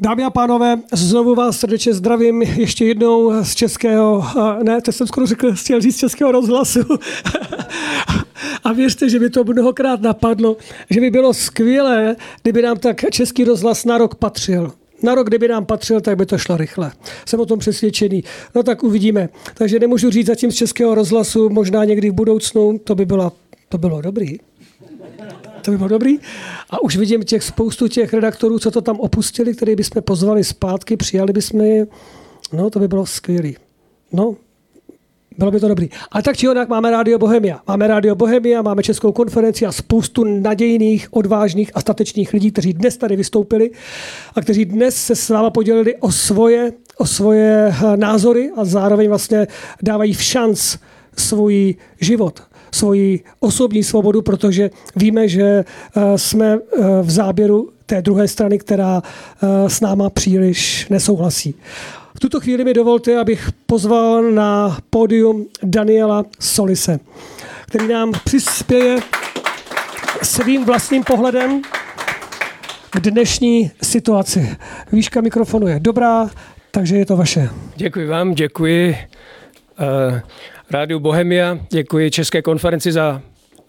Dámy a pánové, znovu vás srdečně zdravím ještě jednou z českého, ne, to jsem skoro řekl, chtěl říct z českého rozhlasu. a věřte, že by to mnohokrát napadlo, že by bylo skvělé, kdyby nám tak český rozhlas na rok patřil. Na rok, kdyby nám patřil, tak by to šlo rychle. Jsem o tom přesvědčený. No tak uvidíme. Takže nemůžu říct zatím z českého rozhlasu, možná někdy v budoucnu, to by bylo, to bylo dobrý. To by bylo dobrý. A už vidím těch spoustu těch redaktorů, co to tam opustili, který bychom pozvali zpátky, přijali bychom je. No, to by bylo skvělé. No, bylo by to dobrý. A tak či onak máme Rádio Bohemia. Máme Rádio Bohemia, máme Českou konferenci a spoustu nadějných, odvážných a statečných lidí, kteří dnes tady vystoupili a kteří dnes se s váma podělili o svoje, o svoje eh, názory a zároveň vlastně dávají v šanc svůj život svoji osobní svobodu, protože víme, že eh, jsme eh, v záběru té druhé strany, která s náma příliš nesouhlasí. V tuto chvíli mi dovolte, abych pozval na pódium Daniela Solise, který nám přispěje svým vlastním pohledem k dnešní situaci. Výška mikrofonu je dobrá, takže je to vaše. Děkuji vám, děkuji uh, Rádiu Bohemia, děkuji České konferenci za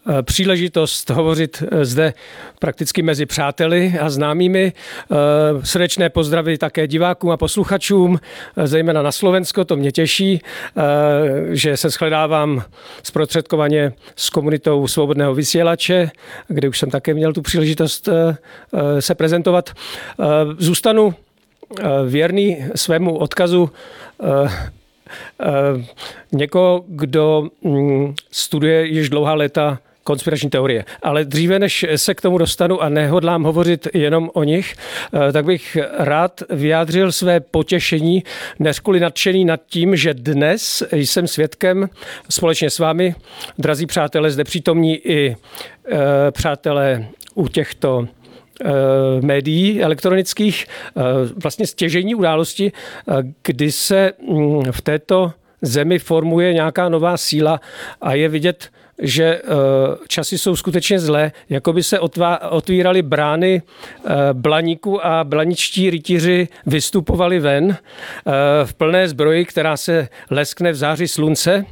Eh, příležitost hovořit eh, zde prakticky mezi přáteli a známými. Eh, srdečné pozdravy také divákům a posluchačům, zejména na Slovensko, to mě těší, že se shledávám zprostředkovaně s komunitou Svobodného vysílače, kde už jsem také měl tu příležitost se prezentovat. Zůstanu věrný svému odkazu někoho, kdo mm, studuje již dlouhá léta konspirační teorie. Ale dříve, než se k tomu dostanu a nehodlám hovořit jenom o nich, eh, tak bych rád vyjádřil své potěšení, než kvůli nadšení nad tím, že dnes jsem svědkem společně s vámi, drazí přátelé, zde přítomní i eh, přátelé u těchto eh, médií elektronických, vlastně stěžení události, kdy se mm, v této zemi formuje nějaká nová síla a je vidět, že eh, časy jsou skutečně zlé, jako by se otvíraly brány eh, blaníku a blaničtí rytíři vystupovali ven eh, v plné zbroji, která se leskne v záři slunce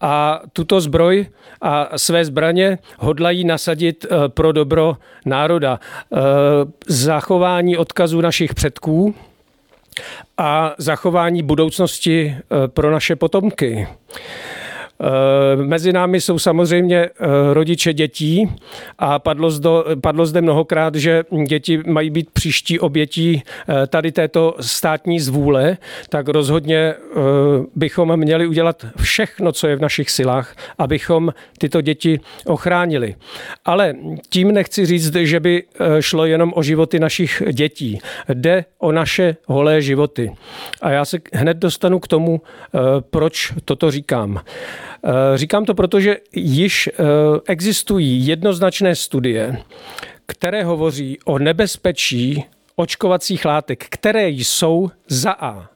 a tuto zbroj a své zbraně hodlají nasadit pro dobro národa. Zachování odkazu našich předků a zachování budoucnosti pro naše potomky. Eh, mezi námi jsou samozřejmě eh, rodiče dětí a padlo, zde, padlo zde mnohokrát, že děti mají být příští obětí eh, tady této státní zvůle, tak rozhodně bychom měli udělat všechno, co je v našich silách, abychom tyto děti ochránili. Ale tím nechci říct, že by šlo jenom o životy našich dětí. Jde o naše holé životy. A já se hned dostanu k tomu, proč toto říkám. Eh, říkám to proto, že již eh, existují jednoznačné studie, které hovoří o nebezpečí očkovacích látek, které jsou za A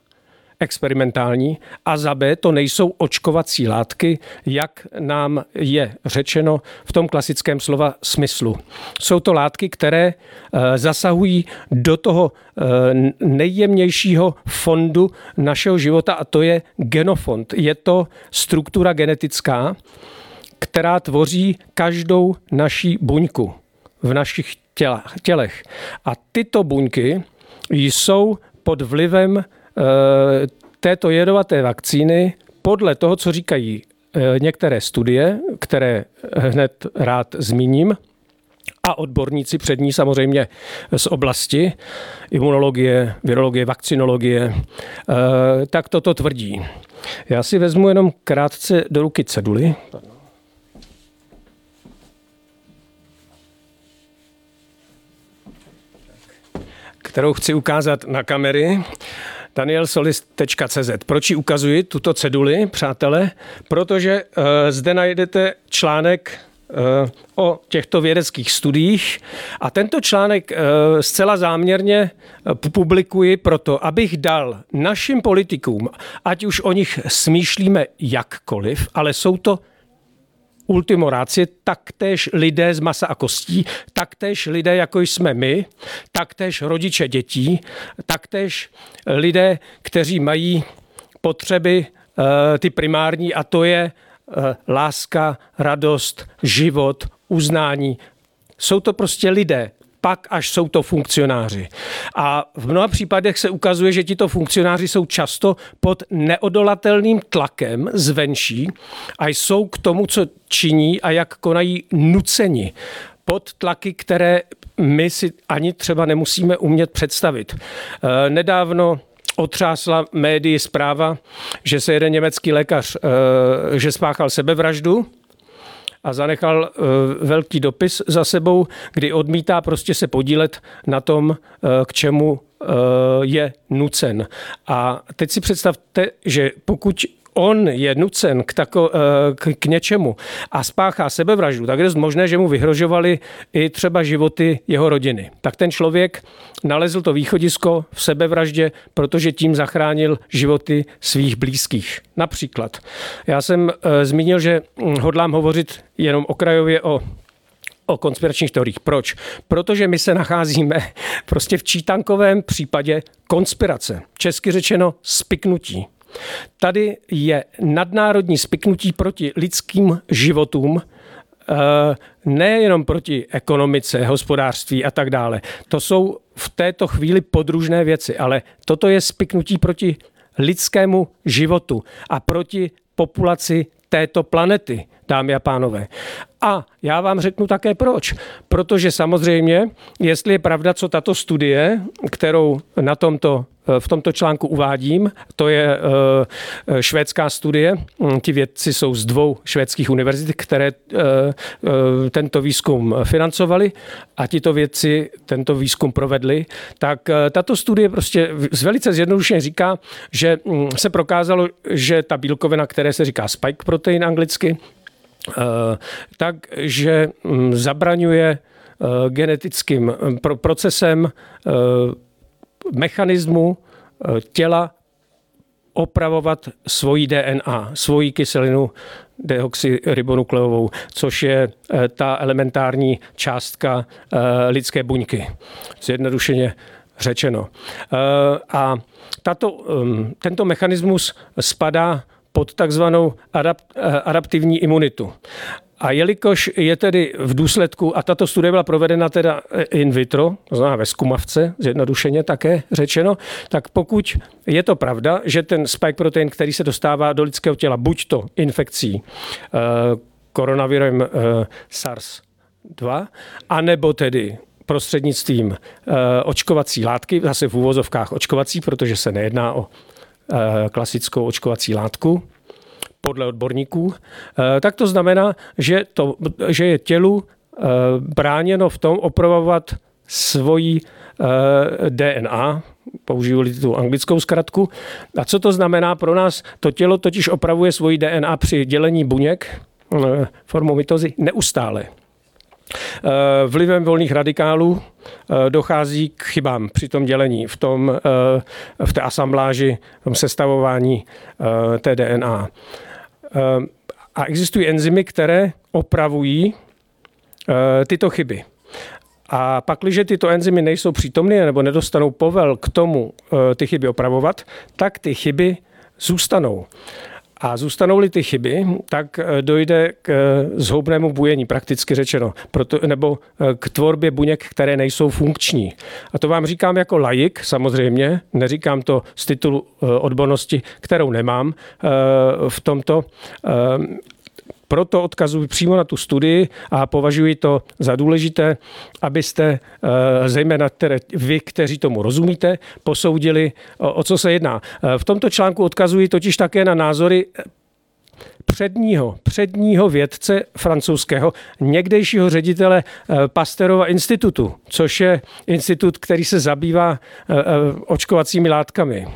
experimentální a za B to nejsou očkovací látky, jak nám je řečeno v tom klasickém slova smyslu. Jsou to látky, které eh, zasahují do toho eh, nejjemnějšího fondu našeho života a to je genofond. Je to struktura genetická, která tvoří každou naší buňku v našich tělech. A tyto buňky jsou pod vlivem této jedovaté vakcíny podle toho, co říkají eh, některé studie, které hned rád zmíním, a odborníci před ní samozřejmě z oblasti imunologie, virologie, vakcinologie, eh, tak toto tvrdí. Já si vezmu jenom krátce do ruky ceduly. kterou chci ukázat na kamery danielsolis.cz. Proč ji ukazuji, tuto ceduli, přátelé? Protože uh, zde najdete článek uh, o těchto vědeckých studiích a tento článek uh, zcela záměrně publikuji proto, abych dal našim politikům, ať už o nich smýšlíme jakkoliv, ale jsou to ultimo ratio, taktéž lidé z masa a kostí, taktéž lidé, jako jsme my, taktéž rodiče dětí, taktéž lidé, kteří mají potřeby eh, ty primární a to je eh, láska, radost, život, uznání. Jsou to prostě lidé, pak až jsou to funkcionáři. A v mnoha případech se ukazuje, že tito funkcionáři jsou často pod neodolatelným tlakem zvenší a jsou k tomu, co činí a jak konají nuceni pod tlaky, které my si ani třeba nemusíme umět představit. Eh, nedávno otřásla médii zpráva, že se jeden německý lékař, eh, že spáchal sebevraždu, a zanechal eh, velký dopis za sebou, kdy odmítá prostě se podílet na tom, eh, k čemu eh, je nucen. A teď si představte, že pokud on je nucen k, tako, eh, k, k něčemu a spáchá sebevraždu, tak je možné, že mu vyhrožovali i třeba životy jeho rodiny. Tak ten člověk nalezl to východisko v sebevraždě, protože tím zachránil životy svých blízkých. Například. Já jsem e, zmínil, že hm, hodlám hovořit jenom okrajově o o konspiračních teoriích. Proč? Protože my se nacházíme prostě v čítankovém případě konspirace. Česky řečeno spiknutí. Tady je nadnárodní spiknutí proti lidským životům, eh, nejenom proti ekonomice, hospodářství a tak dále. To jsou v této chvíli podružné věci, ale toto je spiknutí proti lidskému životu a proti populaci této planety, dámy a pánové. A já vám řeknu také proč. Protože samozřejmě, jestli je pravda, co tato studie, kterou na tomto Eh, v tomto článku uvádím. To je eh, švédská studie. Mm, ti vědci jsou z dvou švédských univerzit, které eh, tento výzkum financovali a tito vědci tento výzkum provedli. Tak tato studie prostě velice zjednodušeně říká, že mm, se prokázalo, že ta bílkovina, které se říká spike protein anglicky, takže mm, zabraňuje genetickým procesem mechanismu eh, těla opravovat svoji DNA, svoji kyselinu deoxyribonukleovou, což je eh, ta elementární částka eh, lidské buňky. Zjednodušeně řečeno. A tato, tento mechanismus spadá pod takzvanou adaptivní imunitu. A jelikož je tedy v důsledku, a tato studie byla provedena teda in vitro, to znamená ve zkumavce, zjednodušeně také řečeno, tak pokud je to pravda, že ten spike protein, který se dostává do lidského těla, buď to infekcí eh, koronavirem eh, SARS-2, anebo tedy prostřednictvím eh, očkovací látky, zase v úvozovkách očkovací, protože se nejedná o klasickou očkovací látku, podle odborníků, eh, tak to znamená, že, to, že je tělu eh, bráněno v tom opravovat svoji eh, DNA, použiju tu anglickou zkratku. A co to znamená pro nás? To tělo totiž opravuje svoji DNA při dělení buněk formou mitozy neustále. Vlivem volných radikálů dochází k chybám při tom dělení, v, tom, v té asambláži, v tom sestavování té DNA. A existují enzymy, které opravují eh, tyto chyby. A pak, když tyto enzymy nejsou přítomné nebo nedostanou povel k tomu eh, ty chyby opravovat, tak ty chyby zůstanou. A zůstanou-li ty chyby, tak eh, dojde k eh, zhoubnému bujení, prakticky řečeno, proto, nebo eh, k tvorbě buněk, které nejsou funkční. A to vám říkám jako laik, samozřejmě, neříkám to z titulu odbornosti, kterou nemám v tomto proto odkazuji přímo na tu studii a považuji to za důležité, abyste eh, zejména které, vy, kteří tomu rozumíte, posoudili, o, co se jedná. Eh, v tomto článku odkazuji totiž také na názory předního, předního vědce francouzského, někdejšího ředitele eh, Pasterova institutu, což je institut, který se zabývá očkovacími látkami.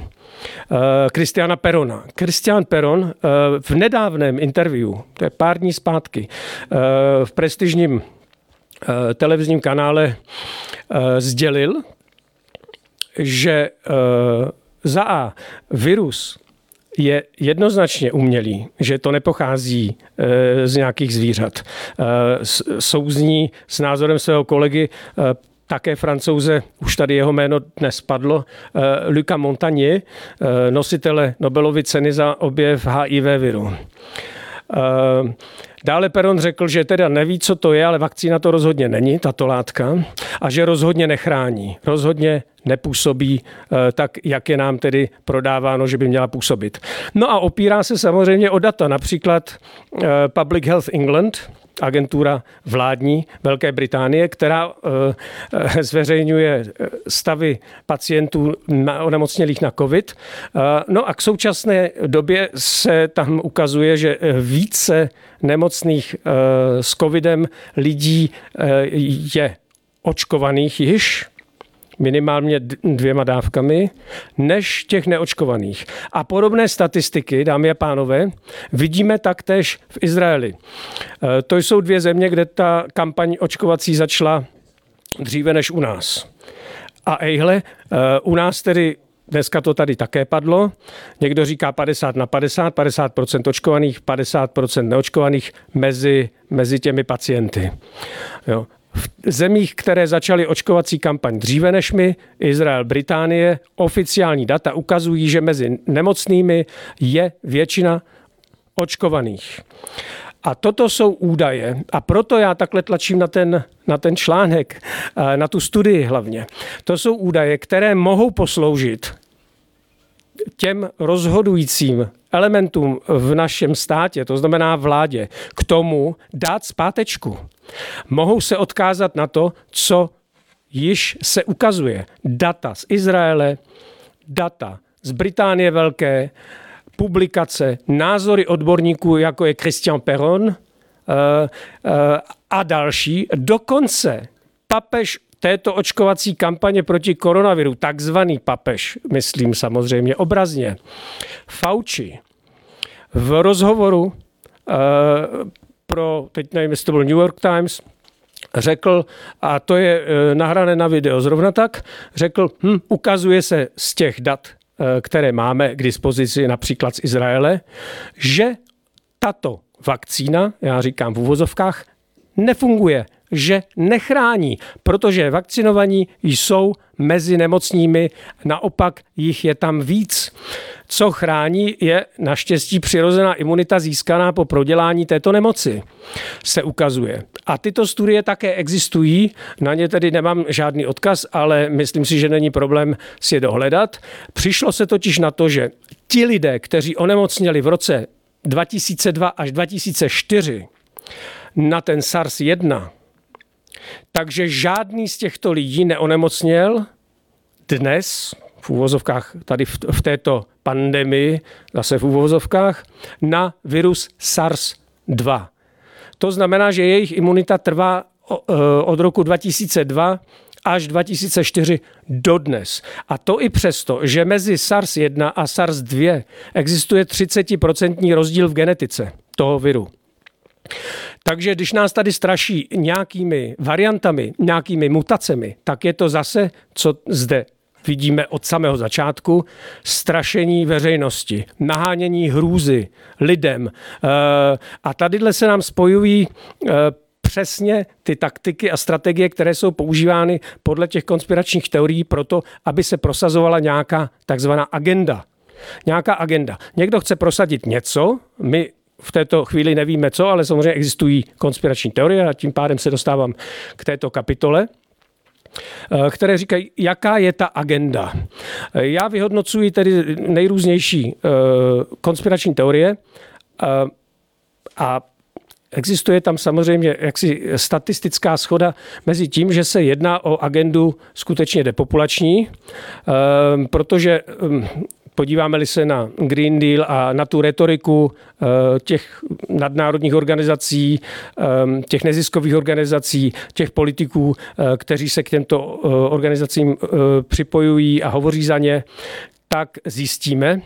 Kristiana eh, Perona. Kristian Peron eh, v nedávném interview, to je pár dní zpátky, eh, v prestižním televizním kanále sdělil, že za A virus je jednoznačně umělý, že to nepochází z nějakých zvířat. Souzní s názorem svého kolegy také francouze, už tady jeho jméno dnes padlo, Luca Montagnier, nositele Nobelovy ceny za objev HIV viru. Dále Peron řekl, že teda neví, co to je, ale vakcína to rozhodně není, tato látka, a že rozhodně nechrání, rozhodně nepůsobí eh, tak, jak je nám tedy prodáváno, že by měla působit. No a opírá se samozřejmě o data, například eh, Public Health England, agentura vládní Velké Británie, která eh, zveřejňuje stavy pacientů onemocnělých na COVID. No a k současné době se tam ukazuje, že více nemocných s covidem lidí je očkovaných již, minimálně dvěma dávkami, než těch neočkovaných. A podobné statistiky, dámy a pánové, vidíme taktéž v Izraeli. E, to jsou dvě země, kde ta kampaň očkovací začala dříve než u nás. A ejhle, e, u nás tedy Dneska to tady také padlo. Někdo říká 50 na 50, 50% očkovaných, 50% neočkovaných mezi, mezi těmi pacienty. Jo. V zemích, které začaly očkovací kampaň dříve než my, Izrael, Británie, oficiální data ukazují, že mezi nemocnými je většina očkovaných. A toto jsou údaje. A proto já takhle tlačím na ten, na ten článek, na tu studii hlavně. To jsou údaje, které mohou posloužit těm rozhodujícím elementům v našem státě, to znamená vládě, k tomu dát zpátečku. Mohou se odkázat na to, co již se ukazuje. Data z Izraele, data z Británie Velké, publikace, názory odborníků, jako je Christian Perron, eh, eh, a další. Dokonce papež této očkovací kampaně proti koronaviru, takzvaný papež, myslím samozřejmě obrazně, Fauci v rozhovoru uh, pro, teď nevím, jestli to byl New York Times, řekl, a to je uh, nahrané na video zrovna tak, řekl, hm, ukazuje se z těch dat, uh, které máme k dispozici například z Izraele, že tato vakcína, já říkám v uvozovkách, nefunguje že nechrání, protože vakcinovaní jsou mezi nemocnými, naopak jich je tam víc. Co chrání, je naštěstí přirozená imunita získaná po prodělání této nemoci, se ukazuje. A tyto studie také existují, na ně tedy nemám žádný odkaz, ale myslím si, že není problém si je dohledat. Přišlo se totiž na to, že ti lidé, kteří onemocněli v roce 2002 až 2004 na ten SARS-1, takže žádný z těchto lidí neonemocněl dnes, v úvozovkách tady v, v této pandemii, zase v úvozovkách, na virus SARS-2. To znamená, že jejich imunita trvá e, od roku 2002 až 2004 dodnes. A to i přesto, že mezi SARS-1 a SARS-2 existuje 30% rozdíl v genetice toho viru. Takže když nás tady straší nějakými variantami, nějakými mutacemi, tak je to zase, co zde vidíme od samého začátku, strašení veřejnosti, nahánění hrůzy lidem. Eh, a tadyhle se nám spojují eh, přesně ty taktiky a strategie, které jsou používány podle těch konspiračních teorií proto, aby se prosazovala nějaká takzvaná agenda. Nějaká agenda. Někdo chce prosadit něco, my v této chvíli nevíme co, ale samozřejmě existují konspirační teorie a tím pádem se dostávám k této kapitole eh, které říkají, jaká je ta agenda. Eh, já vyhodnocuji tedy nejrůznější eh, konspirační teorie a Existuje tam samozřejmě jaksi statistická schoda mezi tím, že se jedná o agendu skutečně depopulační, protože Podíváme-li se na Green Deal a na tu retoriku eh, těch nadnárodních organizací, eh, těch neziskových organizací, těch politiků, eh, kteří se k těmto organizacím připojují a hovoří za ně, tak zjistíme.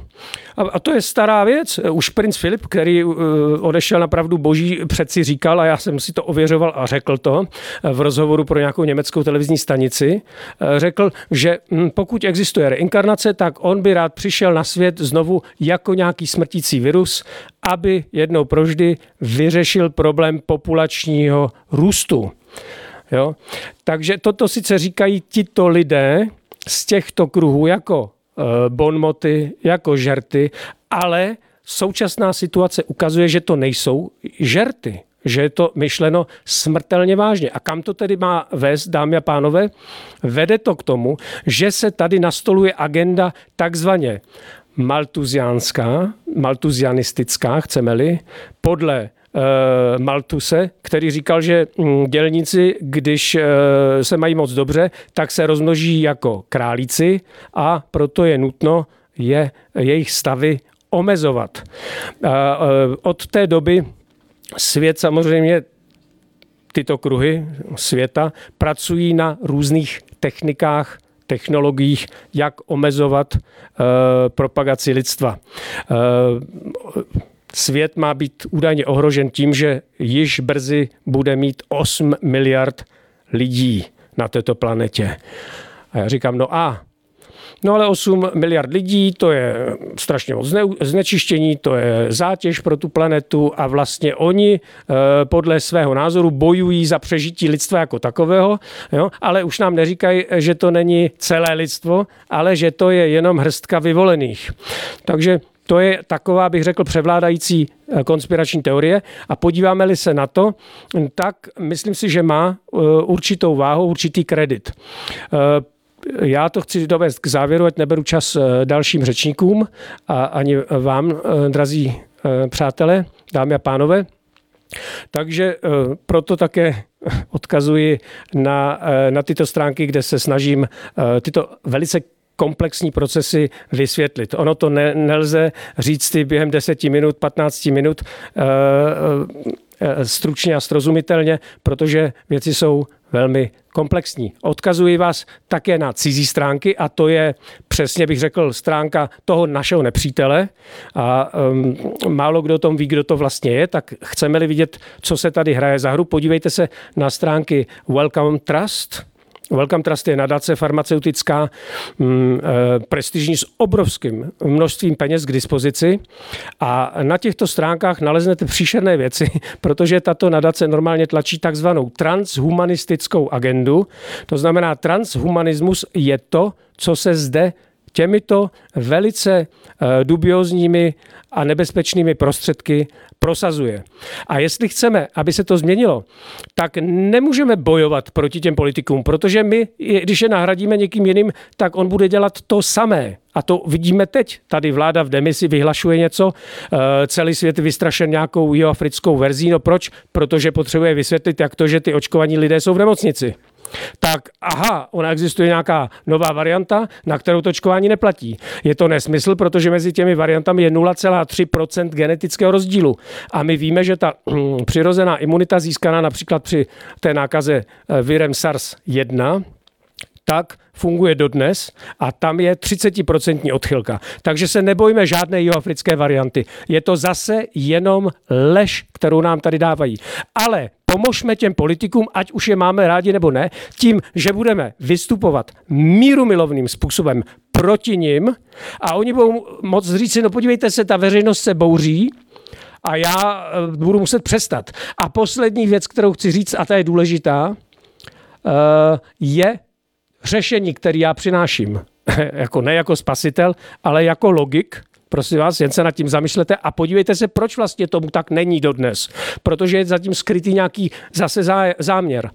A to je stará věc. Už princ Filip, který uh, odešel na pravdu boží, přeci říkal, a já jsem si to ověřoval a řekl to v rozhovoru pro nějakou německou televizní stanici, uh, řekl, že hm, pokud existuje reinkarnace, tak on by rád přišel na svět znovu jako nějaký smrtící virus, aby jednou proždy vyřešil problém populačního růstu. Jo? Takže toto sice říkají tito lidé z těchto kruhů jako bonmoty, jako žerty, ale současná situace ukazuje, že to nejsou žerty, že je to myšleno smrtelně vážně. A kam to tedy má vést, dámy a pánové? Vede to k tomu, že se tady nastoluje agenda takzvaně maltuziánská, maltuzianistická, chceme-li, podle Eh, Maltuse, který říkal, že mm, dělníci, když eh, se mají moc dobře, tak se rozmnoží jako králíci a proto je nutno je jejich stavy omezovat. Eh, od té doby svět samozřejmě tyto kruhy světa pracují na různých technikách technologiích, jak omezovat propagaci lidstva. Svět má být údajně ohrožen tím, že již brzy bude mít 8 miliard lidí na této planetě. A já říkám, no a No ale 8 miliard lidí, to je strašně moc znečištění, to je zátěž pro tu planetu a vlastně oni eh, podle svého názoru bojují za přežití lidstva jako takového, jo? ale už nám neříkají, že to není celé lidstvo, ale že to je jenom hrstka vyvolených. Takže to je taková, bych řekl, převládající eh, konspirační teorie. A podíváme-li se na to, tak myslím si, že má eh, určitou váhu, určitý kredit. Eh, já to chci dovést k závěru, ať neberu čas dalším řečníkům a ani vám, drazí přátelé, dámy a pánové. Takže proto také odkazuji na, na tyto stránky, kde se snažím tyto velice komplexní procesy vysvětlit. Ono to ne, nelze říct během 10 minut, 15 minut uh, uh, stručně a srozumitelně, protože věci jsou velmi komplexní. Odkazuji vás také na cizí stránky a to je přesně bych řekl stránka toho našeho nepřítele a um, málo kdo o tom ví, kdo to vlastně je, tak chceme-li vidět, co se tady hraje za hru, podívejte se na stránky Welcome Trust, Welcome Trust je nadace farmaceutická, mm, eh, prestižní s obrovským množstvím peněz k dispozici a na těchto stránkách naleznete příšerné věci, protože tato nadace normálně tlačí takzvanou transhumanistickou agendu. To znamená, transhumanismus je to, co se zde těmito velice eh, dubiozními a nebezpečnými prostředky prosazuje. A jestli chceme, aby se to změnilo, tak nemůžeme bojovat proti těm politikům, protože my, když je nahradíme někým jiným, tak on bude dělat to samé. A to vidíme teď. Tady vláda v demisi vyhlašuje něco, eh, celý svět vystrašen nějakou jihoafrickou verzí. No proč? Protože potřebuje vysvětlit, jak to, že ty očkovaní lidé jsou v nemocnici tak aha, ona existuje nějaká nová varianta, na kterou točkování neplatí. Je to nesmysl, protože mezi těmi variantami je 0,3% genetického rozdílu. A my víme, že ta přirozená imunita získaná například při té nákaze eh, virem SARS-1, tak funguje dodnes a tam je 30% odchylka. Takže se nebojíme žádné jihoafrické varianty. Je to zase jenom lež, kterou nám tady dávají. Ale pomožme těm politikům, ať už je máme rádi nebo ne, tím, že budeme vystupovat míru milovným způsobem proti nim a oni budou moc říct si, no podívejte se, ta veřejnost se bouří, a já eh, budu muset přestat. A poslední věc, kterou chci říct, a ta je důležitá, eh, je řešení, které já přináším. jako ne jako spasitel, ale jako logik, Prosím vás, jen se nad tím zamyslete a podívejte se, proč vlastně tomu tak není dodnes. Protože je zatím skrytý nějaký zase záměr.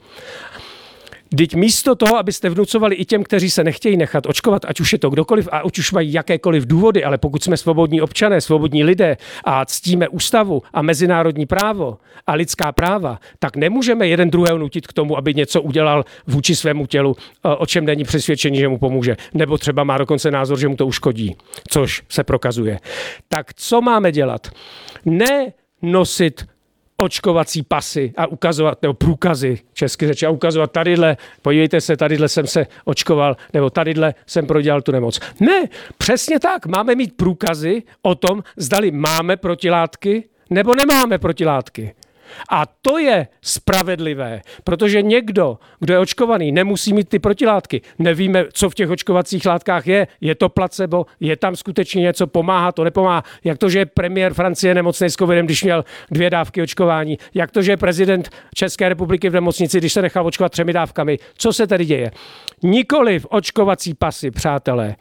Teď místo toho, abyste vnucovali i těm, kteří se nechtějí nechat očkovat, ať už je to kdokoliv a ať už mají jakékoliv důvody, ale pokud jsme svobodní občané, svobodní lidé a ctíme ústavu a mezinárodní právo a lidská práva, tak nemůžeme jeden druhého nutit k tomu, aby něco udělal vůči svému tělu, o čem není přesvědčení, že mu pomůže. Nebo třeba má dokonce názor, že mu to uškodí, což se prokazuje. Tak co máme dělat? Ne nosit očkovací pasy a ukazovat, nebo průkazy, česky řeči, a ukazovat tadyhle, podívejte se, tadyhle jsem se očkoval, nebo tadyhle jsem prodělal tu nemoc. Ne, přesně tak, máme mít průkazy o tom, zdali máme protilátky, nebo nemáme protilátky. A to je spravedlivé, protože někdo, kdo je očkovaný, nemusí mít ty protilátky. Nevíme, co v těch očkovacích látkách je. Je to placebo, je tam skutečně něco, pomáhá to, nepomáhá. Jak to, že je premiér Francie nemocný s covidem, když měl dvě dávky očkování. Jak to, že je prezident České republiky v nemocnici, když se nechal očkovat třemi dávkami. Co se tedy děje? Nikoli v očkovací pasy, přátelé,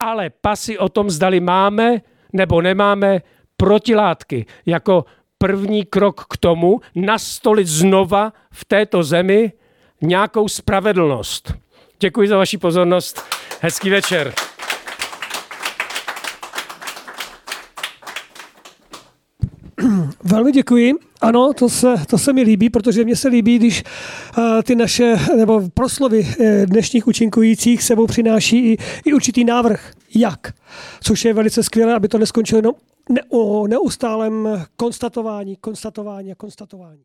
ale pasy o tom, zdali máme nebo nemáme protilátky jako první krok k tomu nastolit znova v této zemi nějakou spravedlnost. Děkuji za vaši pozornost. Hezký večer. Velmi děkuji. Ano, to se, to se mi líbí, protože mně se líbí, když uh, ty naše nebo proslovy uh, dnešních účinkujících sebou přináší i, i určitý návrh, jak. Což je velice skvělé, aby to neskončilo jenom ne, o neustálém konstatování, konstatování a konstatování.